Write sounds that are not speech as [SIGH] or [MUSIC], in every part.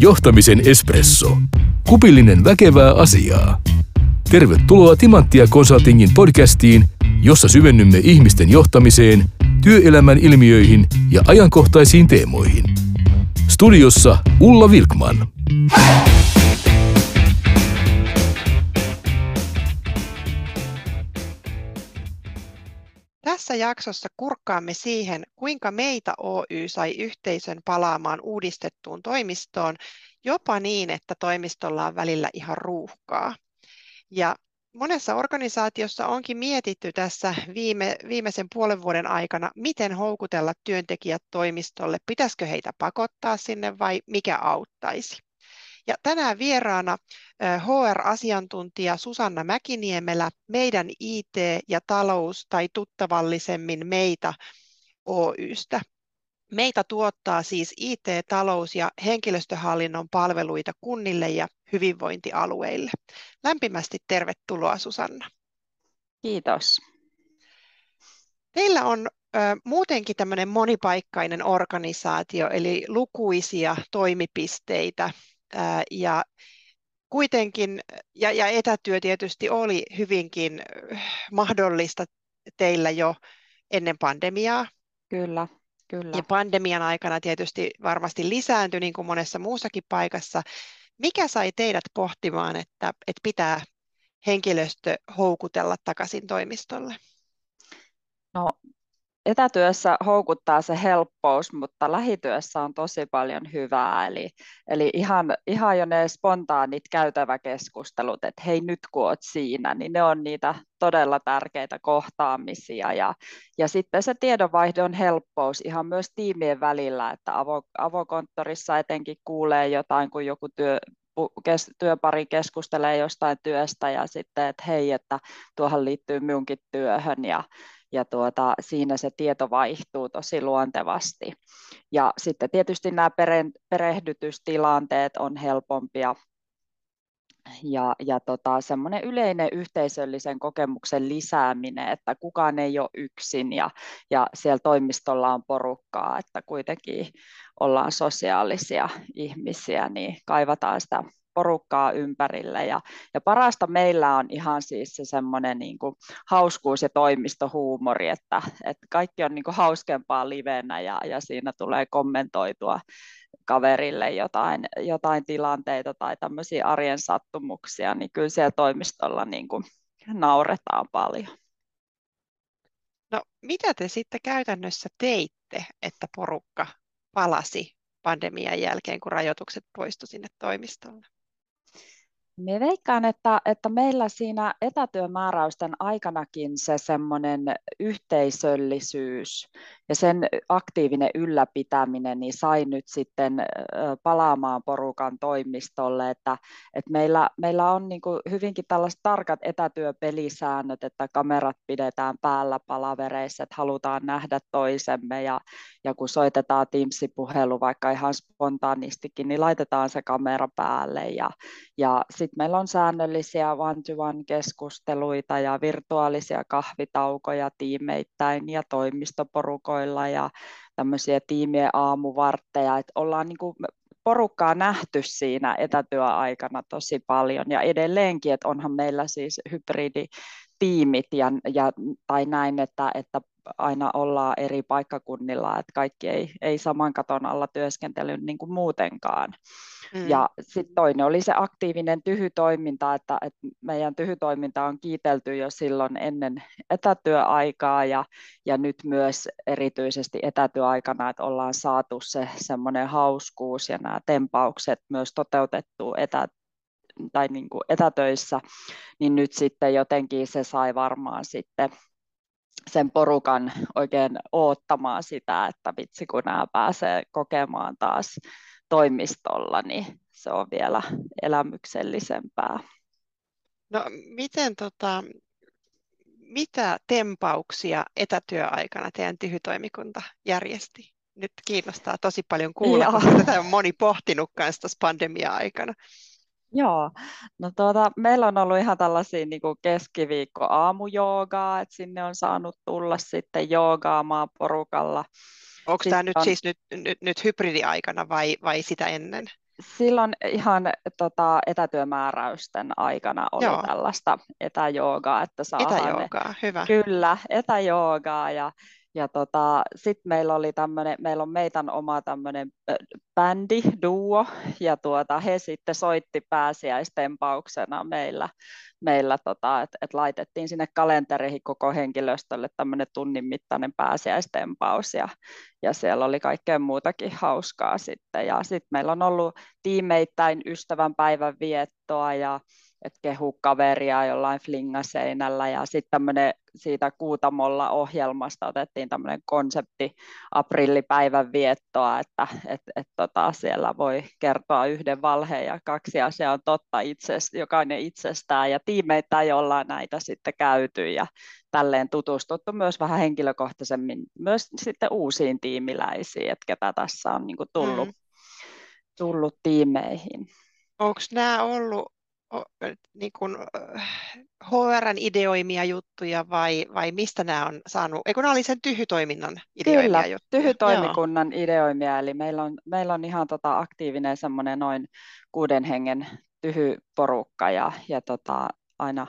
Johtamisen espresso. Kupillinen väkevää asiaa. Tervetuloa Timanttia Consultingin podcastiin, jossa syvennymme ihmisten johtamiseen, työelämän ilmiöihin ja ajankohtaisiin teemoihin. Studiossa Ulla Vilkman. Tässä jaksossa kurkkaamme siihen, kuinka Meitä Oy sai yhteisön palaamaan uudistettuun toimistoon, jopa niin, että toimistolla on välillä ihan ruuhkaa. Ja monessa organisaatiossa onkin mietitty tässä viime, viimeisen puolen vuoden aikana, miten houkutella työntekijät toimistolle, pitäisikö heitä pakottaa sinne vai mikä auttaisi. Ja tänään vieraana HR-asiantuntija Susanna Mäkiniemelä, meidän IT- ja talous- tai tuttavallisemmin meitä Oystä. Meitä tuottaa siis IT-, talous- ja henkilöstöhallinnon palveluita kunnille ja hyvinvointialueille. Lämpimästi tervetuloa Susanna. Kiitos. Teillä on ö, muutenkin tämmöinen monipaikkainen organisaatio, eli lukuisia toimipisteitä ja kuitenkin, ja, ja etätyö tietysti oli hyvinkin mahdollista teillä jo ennen pandemiaa. Kyllä, kyllä. Ja pandemian aikana tietysti varmasti lisääntyi niin kuin monessa muussakin paikassa. Mikä sai teidät pohtimaan, että, että pitää henkilöstö houkutella takaisin toimistolle? No etätyössä houkuttaa se helppous, mutta lähityössä on tosi paljon hyvää. Eli, eli ihan, ihan jo ne spontaanit käytäväkeskustelut, että hei nyt kun oot siinä, niin ne on niitä todella tärkeitä kohtaamisia. Ja, ja sitten se tiedonvaihdon helppous ihan myös tiimien välillä, että avo, avokonttorissa etenkin kuulee jotain, kun joku työ, työpari keskustelee jostain työstä ja sitten, että hei, että tuohon liittyy minunkin työhön ja, ja tuota, siinä se tieto vaihtuu tosi luontevasti. Ja sitten tietysti nämä perehdytystilanteet on helpompia ja, ja tota, semmoinen yleinen yhteisöllisen kokemuksen lisääminen, että kukaan ei ole yksin ja, ja siellä toimistolla on porukkaa, että kuitenkin ollaan sosiaalisia ihmisiä, niin kaivataan sitä porukkaa ympärille. Ja, ja parasta meillä on ihan siis se semmoinen niin hauskuus ja toimistohuumori, että, että kaikki on niin kuin hauskempaa livenä ja, ja siinä tulee kommentoitua kaverille jotain, jotain tilanteita tai tämmöisiä arjen sattumuksia, niin kyllä siellä toimistolla niin kuin nauretaan paljon. No mitä te sitten käytännössä teitte, että porukka palasi pandemian jälkeen, kun rajoitukset poistuivat sinne toimistolle? Me veikkaan, että, että meillä siinä etätyömääräysten aikanakin se semmoinen yhteisöllisyys ja sen aktiivinen ylläpitäminen niin sai nyt sitten palaamaan porukan toimistolle, että, että meillä, meillä on niin kuin hyvinkin tällaiset tarkat etätyöpelisäännöt, että kamerat pidetään päällä palavereissa, että halutaan nähdä toisemme ja, ja kun soitetaan Teams-puhelu vaikka ihan spontaanistikin, niin laitetaan se kamera päälle ja, ja sitten meillä on säännöllisiä one-to-one keskusteluita ja virtuaalisia kahvitaukoja tiimeittäin ja toimistoporukoilla ja tämmöisiä tiimien aamuvartteja, että ollaan niin kuin porukkaa nähty siinä etätyöaikana tosi paljon ja edelleenkin, että onhan meillä siis hybriditiimit ja, ja, tai näin, että, että aina ollaan eri paikkakunnilla, että kaikki ei, ei saman katon alla työskentely niin kuin muutenkaan. Mm. Ja sitten toinen oli se aktiivinen tyhytoiminta, että, että meidän tyhytoiminta on kiitelty jo silloin ennen etätyöaikaa ja, ja nyt myös erityisesti etätyöaikana, että ollaan saatu se semmoinen hauskuus ja nämä tempaukset myös toteutettu etä, tai niin kuin etätöissä, niin nyt sitten jotenkin se sai varmaan sitten sen porukan oikein oottamaan sitä, että vitsi kun nämä pääsee kokemaan taas toimistolla, niin se on vielä elämyksellisempää. No miten tota, mitä tempauksia etätyöaikana teidän tyhytoimikunta järjesti? Nyt kiinnostaa tosi paljon kuulla, Joo. koska tätä on moni pohtinut kanssa pandemia-aikana. Joo, no tuota, meillä on ollut ihan tällaisia niin kuin keskiviikko aamujoogaa, että sinne on saanut tulla sitten joogaamaan porukalla. Onko tämä nyt on... siis nyt, nyt, nyt hybridiaikana vai, vai sitä ennen? silloin ihan tota, etätyömääräysten aikana oli Joo. tällaista etäjoogaa, että saadaan Etäjoogaa, hyvä. Kyllä, etäjoogaa ja ja tota, sitten meillä oli tämmöinen, meillä on meidän oma tämmöinen bändi, duo, ja tuota, he sitten soitti pääsiäistempauksena meillä, meillä tota, että et laitettiin sinne kalenteriin koko henkilöstölle tämmöinen tunnin mittainen pääsiäistempaus, ja, ja siellä oli kaikkea muutakin hauskaa sitten, ja sitten meillä on ollut tiimeittäin ystävänpäivän viettoa, ja että kehu kaveria jollain flingaseinällä ja sitten tämmöinen siitä Kuutamolla ohjelmasta otettiin tämmöinen konsepti aprillipäivän viettoa, että et, et tota, siellä voi kertoa yhden valheen ja kaksi asiaa on totta itse, jokainen itsestään ja tiimeitä ollaan näitä sitten käyty ja tälleen tutustuttu myös vähän henkilökohtaisemmin myös sitten uusiin tiimiläisiin, että ketä tässä on niin tullut, mm. tullut tiimeihin. Onko nämä ollut niin kuin, HRn ideoimia juttuja vai, vai mistä nämä on saanut? Eikö nämä oli sen tyhytoiminnan ideoimia Kyllä, juttuja? tyhytoimikunnan Joo. ideoimia, eli meillä on, meillä on ihan tota aktiivinen semmoinen noin kuuden hengen tyhyporukka ja, ja tota, aina,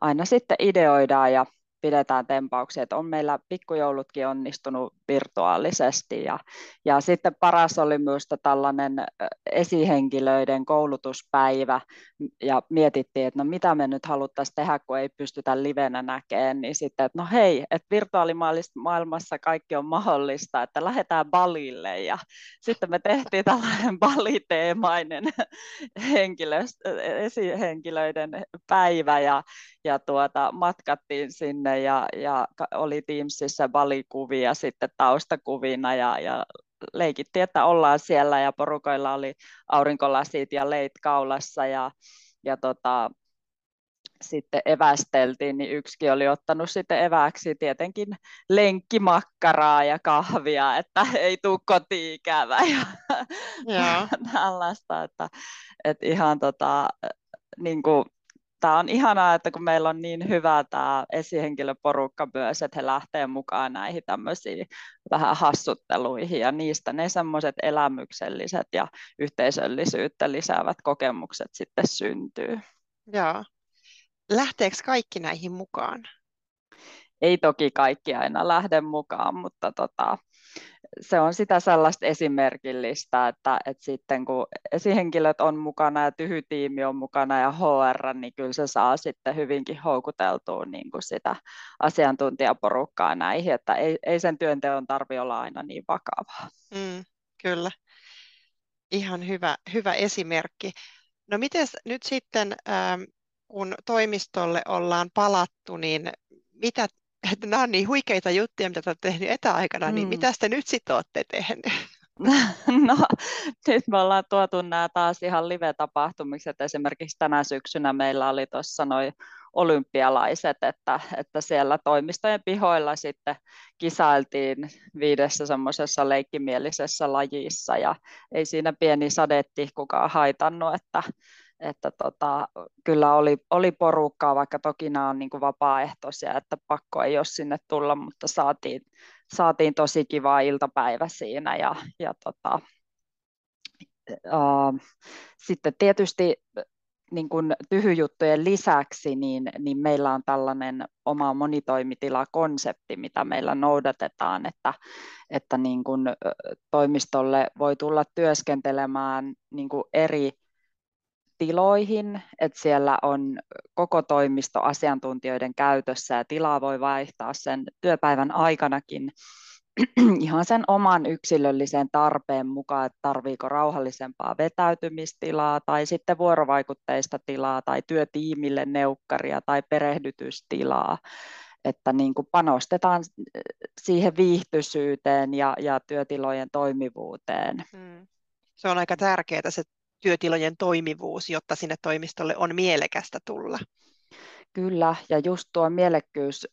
aina sitten ideoidaan ja pidetään tempauksia, että on meillä pikkujoulutkin onnistunut virtuaalisesti. Ja, ja sitten paras oli myös tällainen esihenkilöiden koulutuspäivä. Ja mietittiin, että no mitä me nyt haluttaisiin tehdä, kun ei pystytä livenä näkemään, niin sitten, että no hei, että virtuaalimaailmassa kaikki on mahdollista, että lähdetään balille. Ja sitten me tehtiin tällainen [LAUGHS] baliteemainen esihenkilöiden päivä. Ja, ja tuota, matkattiin sinne ja, ja oli Teamsissa valikuvia sitten taustakuvina ja, ja leikittiin, että ollaan siellä ja porukoilla oli aurinkolasit ja leit kaulassa ja, ja tota, sitten evästeltiin, niin yksikin oli ottanut sitten eväksi tietenkin lenkkimakkaraa ja kahvia, että [LAUGHS] ei tule kotiin ikävä ja, ja [LAUGHS] tällaista, että, että ihan tota, niin kuin, tämä on ihanaa, että kun meillä on niin hyvä tämä esihenkilöporukka myös, että he lähtee mukaan näihin tämmöisiin vähän hassutteluihin ja niistä ne semmoiset elämykselliset ja yhteisöllisyyttä lisäävät kokemukset sitten syntyy. Joo. Lähteekö kaikki näihin mukaan? Ei toki kaikki aina lähde mukaan, mutta tota, se on sitä sellaista esimerkillistä, että, että sitten kun esihenkilöt on mukana ja tyhytiimi on mukana ja HR, niin kyllä se saa sitten hyvinkin houkuteltua niin kuin sitä asiantuntijaporukkaa näihin, että ei, ei sen työnteon tarvi olla aina niin vakavaa. Mm, kyllä. Ihan hyvä, hyvä esimerkki. No miten nyt sitten, ähm, kun toimistolle ollaan palattu, niin mitä että nämä on niin huikeita juttuja, mitä te olette tehneet etäaikana, niin mm. niin mitä te nyt sitten olette tehneet? [LAUGHS] No nyt me ollaan tuotu nämä taas ihan live-tapahtumiksi, että esimerkiksi tänä syksynä meillä oli tuossa noin olympialaiset, että, että siellä toimistojen pihoilla sitten kisailtiin viidessä semmoisessa leikkimielisessä lajissa ja ei siinä pieni sadetti kukaan haitannut, että, että tota, kyllä oli, oli porukkaa, vaikka toki nämä on niin kuin vapaaehtoisia, että pakko ei ole sinne tulla, mutta saatiin, saatiin tosi kiva iltapäivä siinä ja, ja tota, uh, sitten tietysti niin kuin tyhyjuttujen lisäksi, niin, niin meillä on tällainen oma monitoimitilakonsepti, mitä meillä noudatetaan, että, että niin kuin toimistolle voi tulla työskentelemään niin kuin eri tiloihin, että siellä on koko toimisto asiantuntijoiden käytössä ja tilaa voi vaihtaa sen työpäivän aikanakin [CLEARS THROAT] ihan sen oman yksilöllisen tarpeen mukaan, että tarviiko rauhallisempaa vetäytymistilaa tai sitten vuorovaikutteista tilaa tai työtiimille neukkaria tai perehdytystilaa että niin kuin panostetaan siihen viihtyisyyteen ja, ja työtilojen toimivuuteen. Hmm. Se on aika tärkeää se työtilojen toimivuus, jotta sinne toimistolle on mielekästä tulla. Kyllä, ja just tuo mielekkyys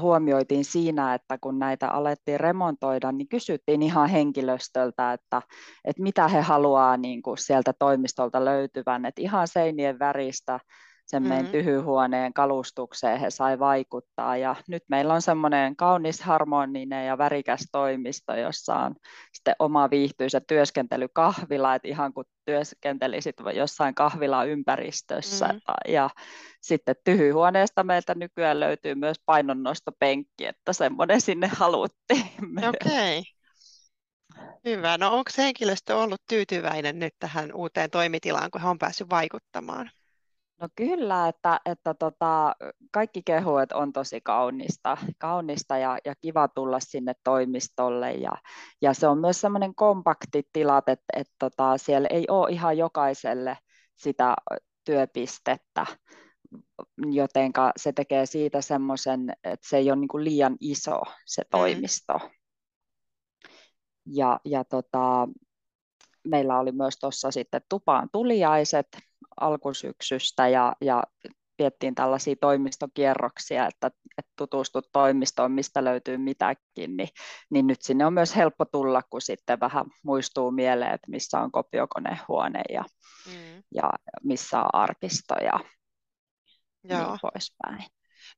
huomioitiin siinä, että kun näitä alettiin remontoida, niin kysyttiin ihan henkilöstöltä, että, että mitä he haluaa niin kuin sieltä toimistolta löytyvän, että ihan seinien väristä sen meidän mm-hmm. tyhyhuoneen kalustukseen he sai vaikuttaa. Ja nyt meillä on semmoinen kaunis, harmoninen ja värikäs toimisto, jossa on sitten oma viihtyisä työskentelykahvila, että ihan kuin työskentelisit jossain kahvilaympäristössä. Mm-hmm. Ja sitten tyhyhuoneesta meiltä nykyään löytyy myös painonnostopenkki, että semmoinen sinne haluttiin. [LAUGHS] Okei. Okay. Hyvä. No onko henkilöstö ollut tyytyväinen nyt tähän uuteen toimitilaan, kun he on päässyt vaikuttamaan? No kyllä, että, että tota, kaikki kehuet on tosi kaunista, kaunista ja, ja kiva tulla sinne toimistolle. Ja, ja se on myös semmoinen kompakti tilat, että, että tota, siellä ei ole ihan jokaiselle sitä työpistettä, joten se tekee siitä semmoisen, että se ei ole niin liian iso se mm. toimisto. Mm. Ja, ja tota, meillä oli myös tuossa sitten tupaan tuliaiset alkusyksystä ja, ja viettiin tällaisia toimistokierroksia, että, että tutustut toimistoon, mistä löytyy mitäkin, niin, niin nyt sinne on myös helppo tulla, kun sitten vähän muistuu mieleen, että missä on kopiokonehuone ja, mm. ja missä on arkisto ja Joo. niin poispäin.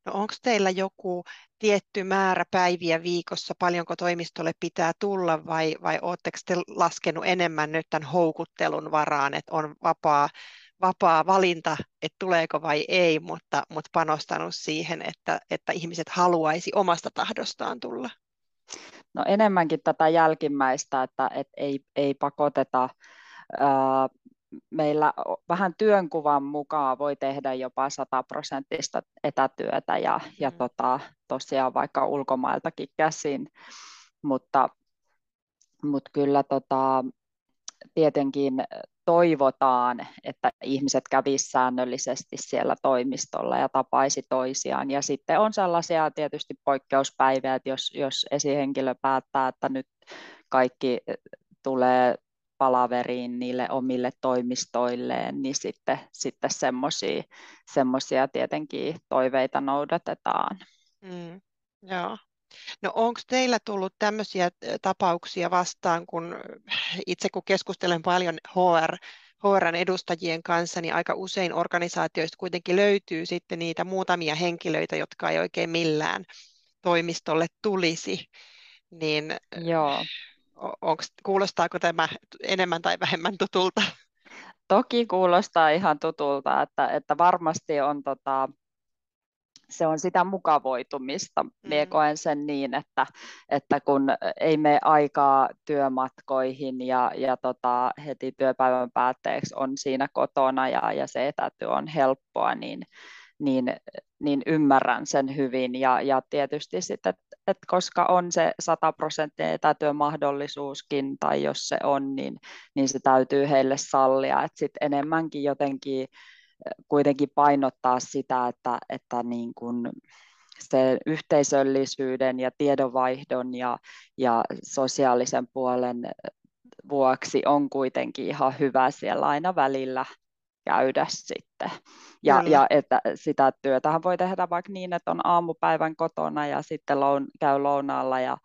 No onko teillä joku tietty määrä päiviä viikossa, paljonko toimistolle pitää tulla vai, vai oletteko te laskenut enemmän nyt tämän houkuttelun varaan, että on vapaa, vapaa valinta, että tuleeko vai ei, mutta, mutta panostanut siihen, että, että ihmiset haluaisi omasta tahdostaan tulla? No enemmänkin tätä jälkimmäistä, että, että ei, ei pakoteta meillä vähän työnkuvan mukaan voi tehdä jopa 100 prosenttista etätyötä ja, mm. ja tota, tosiaan vaikka ulkomailtakin käsin, mutta, mutta kyllä tota, tietenkin toivotaan, että ihmiset kävisivät säännöllisesti siellä toimistolla ja tapaisi toisiaan. Ja sitten on sellaisia tietysti poikkeuspäiviä, että jos, jos esihenkilö päättää, että nyt kaikki tulee palaveriin niille omille toimistoilleen, niin sitten, sitten semmoisia tietenkin toiveita noudatetaan. Mm, joo. No onko teillä tullut tämmöisiä tapauksia vastaan, kun itse kun keskustelen paljon HR, HRn edustajien kanssa, niin aika usein organisaatioista kuitenkin löytyy sitten niitä muutamia henkilöitä, jotka ei oikein millään toimistolle tulisi. Niin Joo onks, kuulostaako tämä enemmän tai vähemmän tutulta? Toki kuulostaa ihan tutulta, että, että varmasti on tota, se on sitä mukavoitumista. Mm. Mie koen sen niin, että, että kun ei mene aikaa työmatkoihin ja, ja tota, heti työpäivän päätteeksi on siinä kotona ja, ja se etätyö on helppoa, niin, niin, niin ymmärrän sen hyvin. Ja, ja tietysti sitten, että koska on se 100 prosenttia etätyömahdollisuuskin, tai jos se on, niin, niin se täytyy heille sallia. Että sitten enemmänkin jotenkin kuitenkin painottaa sitä, että, että niin kuin se yhteisöllisyyden ja tiedonvaihdon ja, ja sosiaalisen puolen vuoksi on kuitenkin ihan hyvä siellä aina välillä käydä sitten. Ja, ja että sitä työtähän voi tehdä vaikka niin, että on aamupäivän kotona ja sitten loun, käy lounaalla ja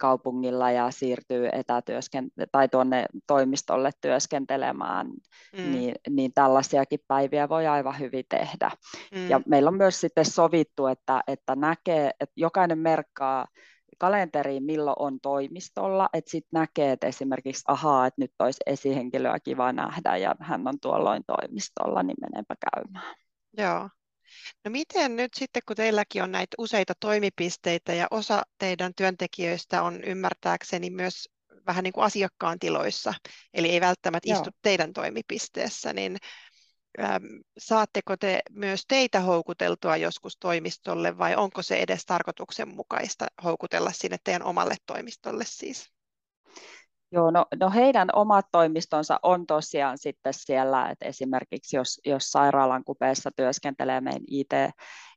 kaupungilla ja siirtyy etätyösken- tai tuonne toimistolle työskentelemään, mm. niin, niin tällaisiakin päiviä voi aivan hyvin tehdä. Mm. Ja meillä on myös sitten sovittu, että, että näkee, että jokainen merkkaa kalenteriin, milloin on toimistolla, että sitten näkee, että esimerkiksi ahaa, että nyt olisi esihenkilöä kiva nähdä ja hän on tuolloin toimistolla, niin menenpä käymään. Joo. No miten nyt sitten, kun teilläkin on näitä useita toimipisteitä ja osa teidän työntekijöistä on ymmärtääkseni myös vähän niin kuin asiakkaan tiloissa, eli ei välttämättä Joo. istu teidän toimipisteessä, niin saatteko te myös teitä houkuteltua joskus toimistolle vai onko se edes tarkoituksenmukaista houkutella sinne teidän omalle toimistolle siis? Joo, no, no heidän omat toimistonsa on tosiaan sitten siellä, että esimerkiksi jos, jos sairaalan kupeessa työskentelee meidän IT,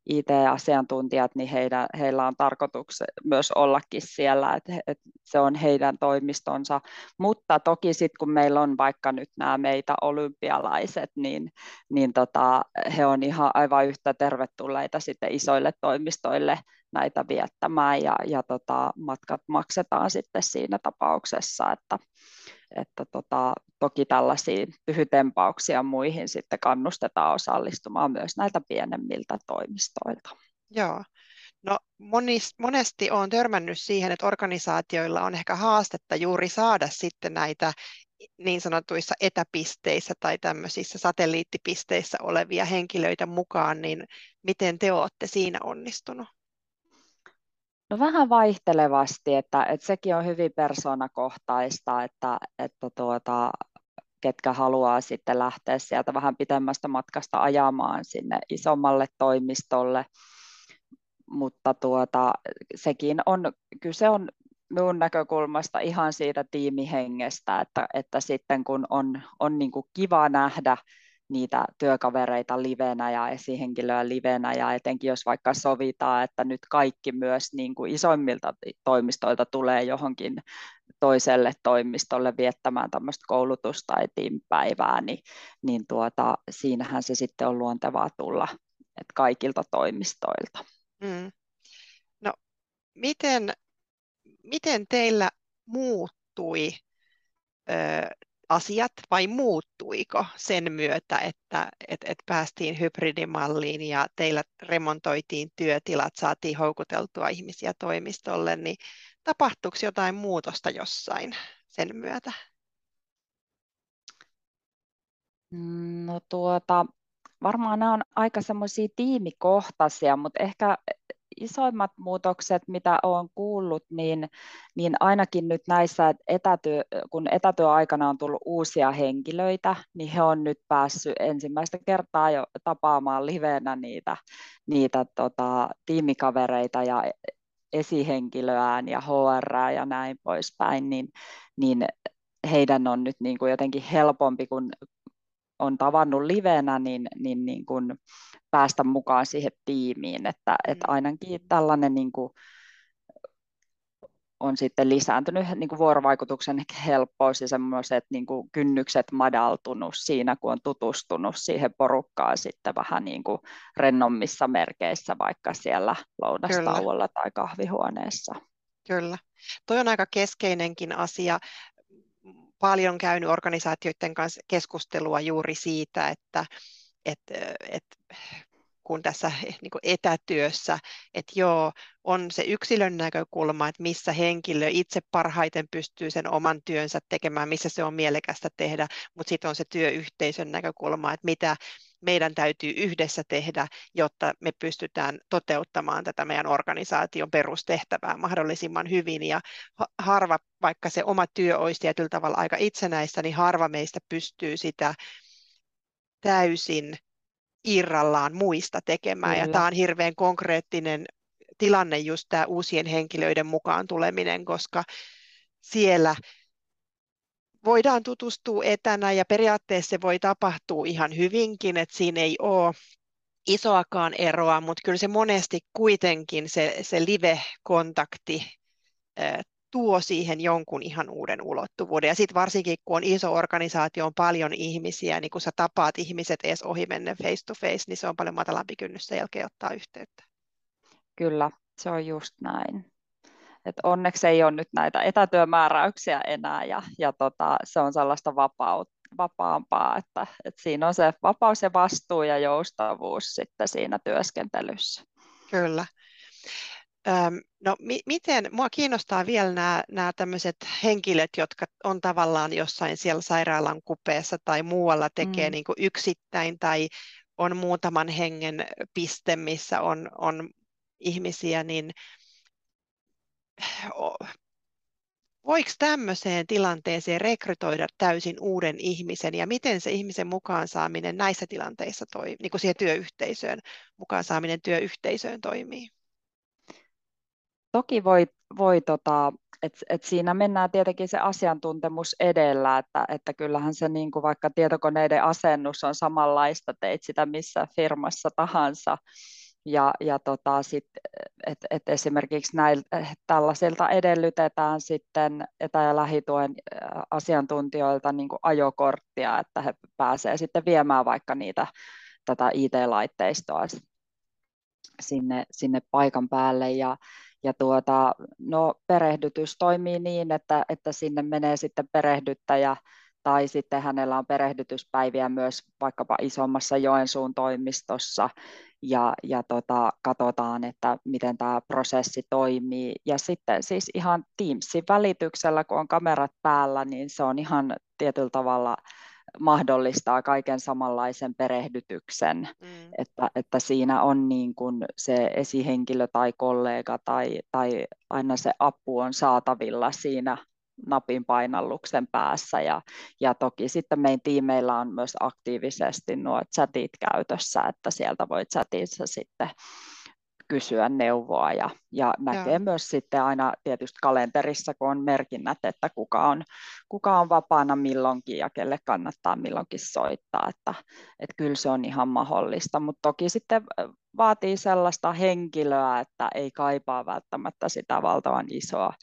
IT-asiantuntijat, niin heidän, heillä on tarkoitus myös ollakin siellä, että, että se on heidän toimistonsa. Mutta toki sitten kun meillä on vaikka nyt nämä meitä olympialaiset, niin, niin tota, he on ihan aivan yhtä tervetulleita sitten isoille toimistoille näitä viettämään ja, ja tota, matkat maksetaan sitten siinä tapauksessa, että, että tota, toki tällaisiin pyhytempauksia muihin sitten kannustetaan osallistumaan myös näiltä pienemmiltä toimistoilta. Joo. No monis, monesti olen törmännyt siihen, että organisaatioilla on ehkä haastetta juuri saada sitten näitä niin sanotuissa etäpisteissä tai tämmöisissä satelliittipisteissä olevia henkilöitä mukaan, niin miten te olette siinä onnistunut? No vähän vaihtelevasti, että, että sekin on hyvin persoonakohtaista, että, että tuota, ketkä haluaa sitten lähteä sieltä vähän pitemmästä matkasta ajamaan sinne isommalle toimistolle. Mutta tuota, sekin on, kyse on minun näkökulmasta ihan siitä tiimihengestä, että, että sitten kun on, on niin kuin kiva nähdä niitä työkavereita livenä ja esihenkilöä livenä ja etenkin jos vaikka sovitaan, että nyt kaikki myös niin kuin isoimmilta toimistoilta tulee johonkin toiselle toimistolle viettämään tämmöistä koulutus- tai tiimipäivää, niin, niin tuota, siinähän se sitten on luontevaa tulla että kaikilta toimistoilta. Mm. No, miten, miten teillä muuttui asiat vai muuttuiko sen myötä, että et, et päästiin hybridimalliin ja teillä remontoitiin työtilat, saatiin houkuteltua ihmisiä toimistolle, niin tapahtuiko jotain muutosta jossain sen myötä? No tuota, varmaan nämä on aika semmoisia tiimikohtaisia, mutta ehkä isoimmat muutokset, mitä olen kuullut, niin, niin ainakin nyt näissä, etätyö, kun etätyöaikana on tullut uusia henkilöitä, niin he on nyt päässyt ensimmäistä kertaa jo tapaamaan livenä niitä, niitä tota, tiimikavereita ja esihenkilöään ja HR ja näin poispäin, niin, niin heidän on nyt niin kuin jotenkin helpompi, kun on tavannut livenä, niin, niin, niin kuin päästä mukaan siihen tiimiin, että, mm. että ainakin tällainen niin kuin on sitten lisääntynyt niin kuin vuorovaikutuksen helppous ja semmoiset niin kuin kynnykset madaltunut siinä, kun on tutustunut siihen porukkaan sitten vähän niin kuin rennommissa merkeissä, vaikka siellä lounastauolla tai kahvihuoneessa. Kyllä. Toi on aika keskeinenkin asia. Paljon käynyt organisaatioiden kanssa keskustelua juuri siitä, että että et, kun tässä niin kuin etätyössä, että joo, on se yksilön näkökulma, että missä henkilö itse parhaiten pystyy sen oman työnsä tekemään, missä se on mielekästä tehdä, mutta sitten on se työyhteisön näkökulma, että mitä meidän täytyy yhdessä tehdä, jotta me pystytään toteuttamaan tätä meidän organisaation perustehtävää mahdollisimman hyvin. Ja harva, vaikka se oma työ olisi tietyllä tavalla aika itsenäistä, niin harva meistä pystyy sitä täysin irrallaan muista tekemään. Kyllä. Ja tämä on hirveän konkreettinen tilanne just tämä uusien henkilöiden mukaan tuleminen, koska siellä voidaan tutustua etänä ja periaatteessa se voi tapahtua ihan hyvinkin, että siinä ei ole isoakaan eroa, mutta kyllä se monesti kuitenkin se, se live-kontakti tuo siihen jonkun ihan uuden ulottuvuuden. Ja sitten varsinkin, kun on iso organisaatio, on paljon ihmisiä, niin kun sä tapaat ihmiset edes ohi menne face to face, niin se on paljon matalampi kynnys sen jälkeen ottaa yhteyttä. Kyllä, se on just näin. Et onneksi ei ole nyt näitä etätyömääräyksiä enää ja, ja tota, se on sellaista vapaut, vapaampaa, että, että siinä on se vapaus ja vastuu ja joustavuus sitten siinä työskentelyssä. Kyllä. No mi- miten, mua kiinnostaa vielä nämä, nämä tämmöiset henkilöt, jotka on tavallaan jossain siellä sairaalan kupeessa tai muualla tekee mm. niin kuin yksittäin tai on muutaman hengen piste, missä on, on ihmisiä, niin voiko tämmöiseen tilanteeseen rekrytoida täysin uuden ihmisen ja miten se ihmisen mukaan saaminen näissä tilanteissa toimii, niin kuin siihen työyhteisöön, mukaan saaminen työyhteisöön toimii? Toki voi, voi tota, et, et siinä mennään tietenkin se asiantuntemus edellä, että, että kyllähän se niin kuin vaikka tietokoneiden asennus on samanlaista, teit sitä missä firmassa tahansa, ja, ja tota, sit, et, et esimerkiksi näil, tällaisilta edellytetään sitten etä- ja lähituen asiantuntijoilta niin ajokorttia, että he pääsevät sitten viemään vaikka niitä tätä IT-laitteistoa sinne, sinne paikan päälle. Ja, ja tuota, no, perehdytys toimii niin, että, että sinne menee sitten perehdyttäjä tai sitten hänellä on perehdytyspäiviä myös vaikkapa isommassa Joensuun toimistossa ja, ja tota, katsotaan, että miten tämä prosessi toimii. Ja sitten siis ihan Teamsin välityksellä, kun on kamerat päällä, niin se on ihan tietyllä tavalla mahdollistaa kaiken samanlaisen perehdytyksen, mm. että, että siinä on niin kuin se esihenkilö tai kollega tai, tai aina se apu on saatavilla siinä napin painalluksen päässä. Ja, ja toki sitten meidän tiimeillä on myös aktiivisesti nuo chatit käytössä, että sieltä voi chatissa sitten kysyä neuvoa. Ja, ja näkee Joo. myös sitten aina tietysti kalenterissa, kun on merkinnät, että kuka on, kuka on vapaana milloinkin ja kelle kannattaa milloinkin soittaa, että, että kyllä se on ihan mahdollista, mutta toki sitten vaatii sellaista henkilöä, että ei kaipaa välttämättä sitä valtavan isoa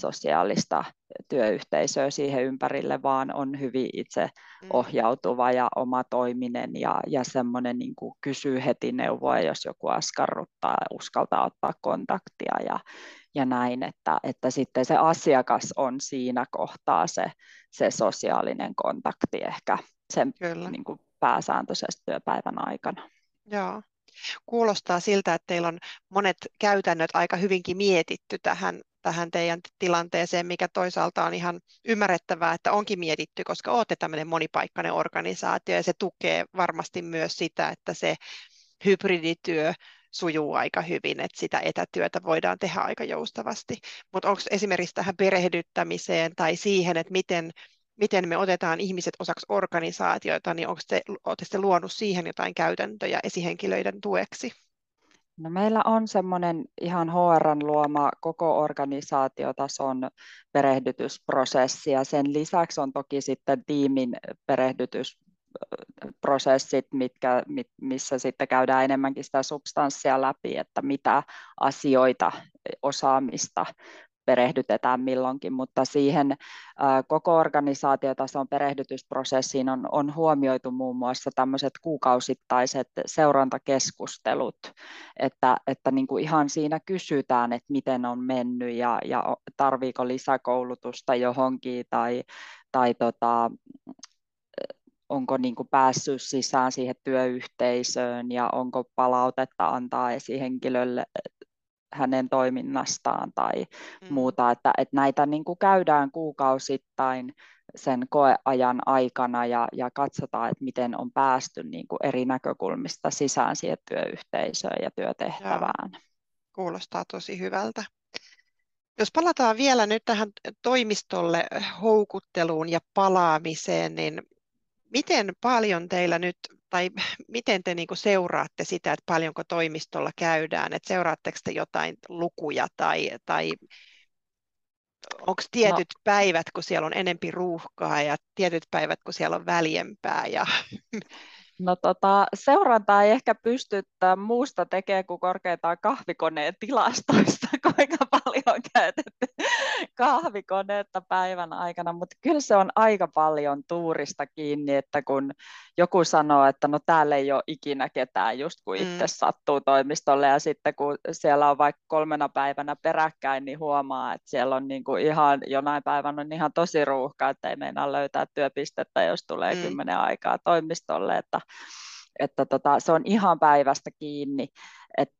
sosiaalista työyhteisöä siihen ympärille, vaan on hyvin itse mm. ohjautuva ja omatoiminen ja, ja semmoinen niin kuin kysyy heti neuvoa, jos joku askarruttaa ja uskaltaa ottaa kontaktia ja, ja näin, että, että sitten se asiakas on siinä kohtaa se, se sosiaalinen kontakti ehkä sen niin kuin pääsääntöisesti työpäivän aikana. Joo. Kuulostaa siltä, että teillä on monet käytännöt aika hyvinkin mietitty tähän tähän teidän tilanteeseen, mikä toisaalta on ihan ymmärrettävää, että onkin mietitty, koska olette tämmöinen monipaikkainen organisaatio ja se tukee varmasti myös sitä, että se hybridityö sujuu aika hyvin, että sitä etätyötä voidaan tehdä aika joustavasti. Mutta onko esimerkiksi tähän perehdyttämiseen tai siihen, että miten, miten me otetaan ihmiset osaksi organisaatioita, niin onko te, te luonut siihen jotain käytäntöjä esihenkilöiden tueksi? No meillä on semmoinen ihan HRn luoma koko organisaatiotason perehdytysprosessi ja sen lisäksi on toki sitten tiimin perehdytysprosessit, mitkä, missä sitten käydään enemmänkin sitä substanssia läpi, että mitä asioita, osaamista perehdytetään milloinkin, mutta siihen koko organisaatiotason perehdytysprosessiin on, on huomioitu muun muassa tämmöiset kuukausittaiset seurantakeskustelut, että, että niin kuin ihan siinä kysytään, että miten on mennyt ja, ja tarviiko lisäkoulutusta johonkin tai, tai tota, onko niin kuin päässyt sisään siihen työyhteisöön ja onko palautetta antaa esihenkilölle hänen toiminnastaan tai mm. muuta, että, että näitä niin kuin käydään kuukausittain sen koeajan aikana ja, ja katsotaan, että miten on päästy niin kuin eri näkökulmista sisään siihen työyhteisöön ja työtehtävään. Joo. Kuulostaa tosi hyvältä. Jos palataan vielä nyt tähän toimistolle houkutteluun ja palaamiseen, niin miten paljon teillä nyt tai [LAUGHS] miten te niin seuraatte sitä, että paljonko toimistolla käydään, että seuraatteko te jotain lukuja tai, tai onko tietyt no. päivät, kun siellä on enempi ruuhkaa ja tietyt päivät, kun siellä on väljempää ja [LAUGHS] No tota, seurantaa ei ehkä pystyttää muusta tekemään kuin korkeintaan kahvikoneen tilastoista, [LAUGHS] kuinka paljon on käytetty kahvikoneetta päivän aikana, mutta kyllä se on aika paljon tuurista kiinni, että kun joku sanoo, että no täällä ei ole ikinä ketään, just kun itse mm. sattuu toimistolle, ja sitten kun siellä on vaikka kolmena päivänä peräkkäin, niin huomaa, että siellä on niin kuin ihan, jonain päivänä on ihan tosi ruuhka, että ei meinaa löytää työpistettä, jos tulee mm. kymmenen aikaa toimistolle, että että tota, se on ihan päivästä kiinni. Et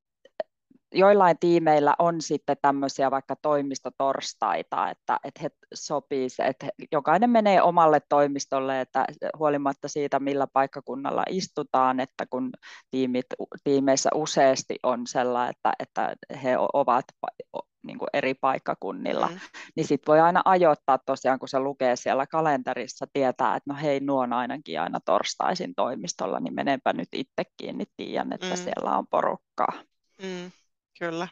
joillain tiimeillä on sitten tämmöisiä vaikka toimistotorstaita, että, että he sopii se, että jokainen menee omalle toimistolle, että huolimatta siitä, millä paikkakunnalla istutaan, että kun tiimit, tiimeissä useasti on sellainen, että, että he ovat niin kuin eri paikkakunnilla, mm. niin sitten voi aina ajoittaa tosiaan, kun se lukee siellä kalenterissa, tietää, että no hei, nuo on ainakin aina torstaisin toimistolla, niin menenpä nyt itsekin, niin tiedän, että mm. siellä on porukkaa. Mm. Kyllä.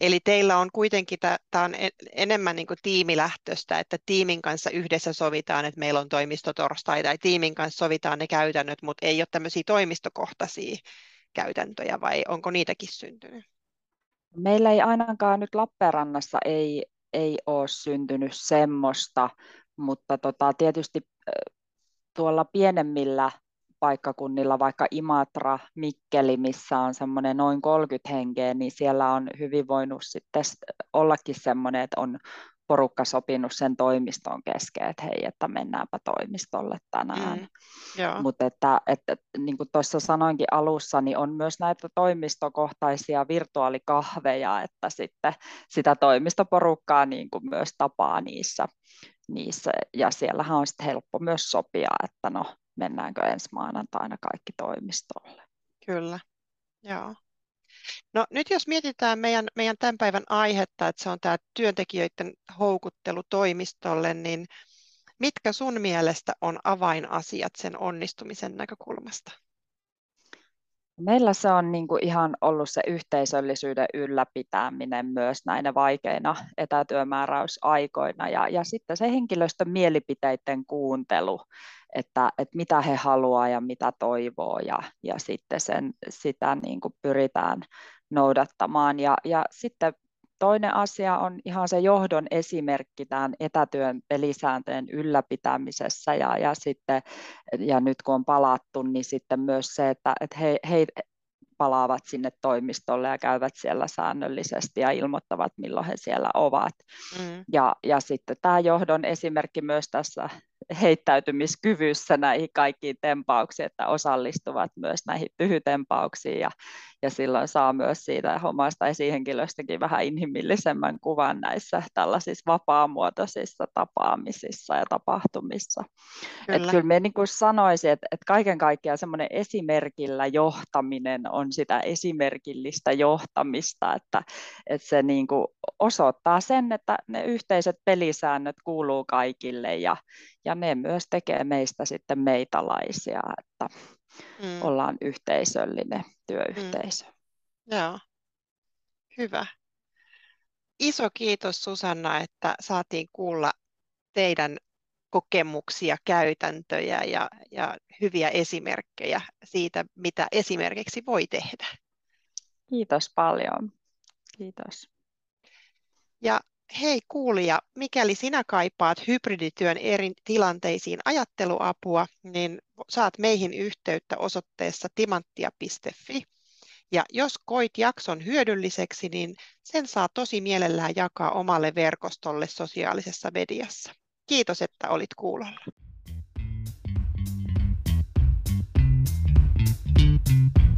Eli teillä on kuitenkin, tämä on enemmän niin kuin tiimilähtöistä, että tiimin kanssa yhdessä sovitaan, että meillä on toimistotorstai, tai tiimin kanssa sovitaan ne käytännöt, mutta ei ole tämmöisiä toimistokohtaisia käytäntöjä, vai onko niitäkin syntynyt? Meillä ei ainakaan nyt Lappeenrannassa ei, ei ole syntynyt semmoista, mutta tota, tietysti tuolla pienemmillä paikkakunnilla, vaikka Imatra, Mikkeli, missä on semmoinen noin 30 henkeä, niin siellä on hyvin voinut sitten ollakin semmoinen, että on porukka sopinut sen toimiston kesken, että hei, että mennäänpä toimistolle tänään. Mm, Mutta että, että niin kuin tuossa sanoinkin alussa, niin on myös näitä toimistokohtaisia virtuaalikahveja, että sitten sitä toimistoporukkaa niin kuin myös tapaa niissä, niissä. Ja siellähän on sitten helppo myös sopia, että no mennäänkö ensi maanantaina kaikki toimistolle. Kyllä, joo. No nyt jos mietitään meidän, meidän tämän päivän aihetta, että se on tämä työntekijöiden houkuttelu toimistolle, niin mitkä sun mielestä on avainasiat sen onnistumisen näkökulmasta? Meillä se on niin kuin ihan ollut se yhteisöllisyyden ylläpitäminen myös näinä vaikeina etätyömääräysaikoina ja, ja sitten se henkilöstön mielipiteiden kuuntelu, että, että mitä he haluaa ja mitä toivoo ja, ja sitten sen, sitä niin kuin pyritään noudattamaan. Ja, ja sitten toinen asia on ihan se johdon esimerkki tämän etätyön pelisääntöjen ylläpitämisessä ja, ja, sitten, ja nyt kun on palattu, niin sitten myös se, että, että he, he palaavat sinne toimistolle ja käyvät siellä säännöllisesti ja ilmoittavat, milloin he siellä ovat. Mm. Ja, ja sitten tämä johdon esimerkki myös tässä heittäytymiskyvyssä näihin kaikkiin tempauksiin, että osallistuvat myös näihin tyhytempauksiin ja, ja silloin saa myös siitä omasta esihenkilöstäkin vähän inhimillisemmän kuvan näissä tällaisissa vapaamuotoisissa tapaamisissa ja tapahtumissa. Kyllä, että kyllä me niin kuin sanoisin, että, että kaiken kaikkiaan semmoinen esimerkillä johtaminen on sitä esimerkillistä johtamista, että, että se niin kuin osoittaa sen, että ne yhteiset pelisäännöt kuuluu kaikille ja, ja ne myös tekee meistä sitten meitalaisia, että mm. ollaan yhteisöllinen työyhteisö. Mm. Joo, hyvä. Iso kiitos Susanna, että saatiin kuulla teidän kokemuksia, käytäntöjä ja, ja hyviä esimerkkejä siitä, mitä esimerkiksi voi tehdä. Kiitos paljon. Kiitos. Ja hei kuulija, mikäli sinä kaipaat hybridityön eri tilanteisiin ajatteluapua, niin saat meihin yhteyttä osoitteessa timanttia.fi. Ja jos koit jakson hyödylliseksi, niin sen saa tosi mielellään jakaa omalle verkostolle sosiaalisessa mediassa. Kiitos, että olit kuulolla. Thank you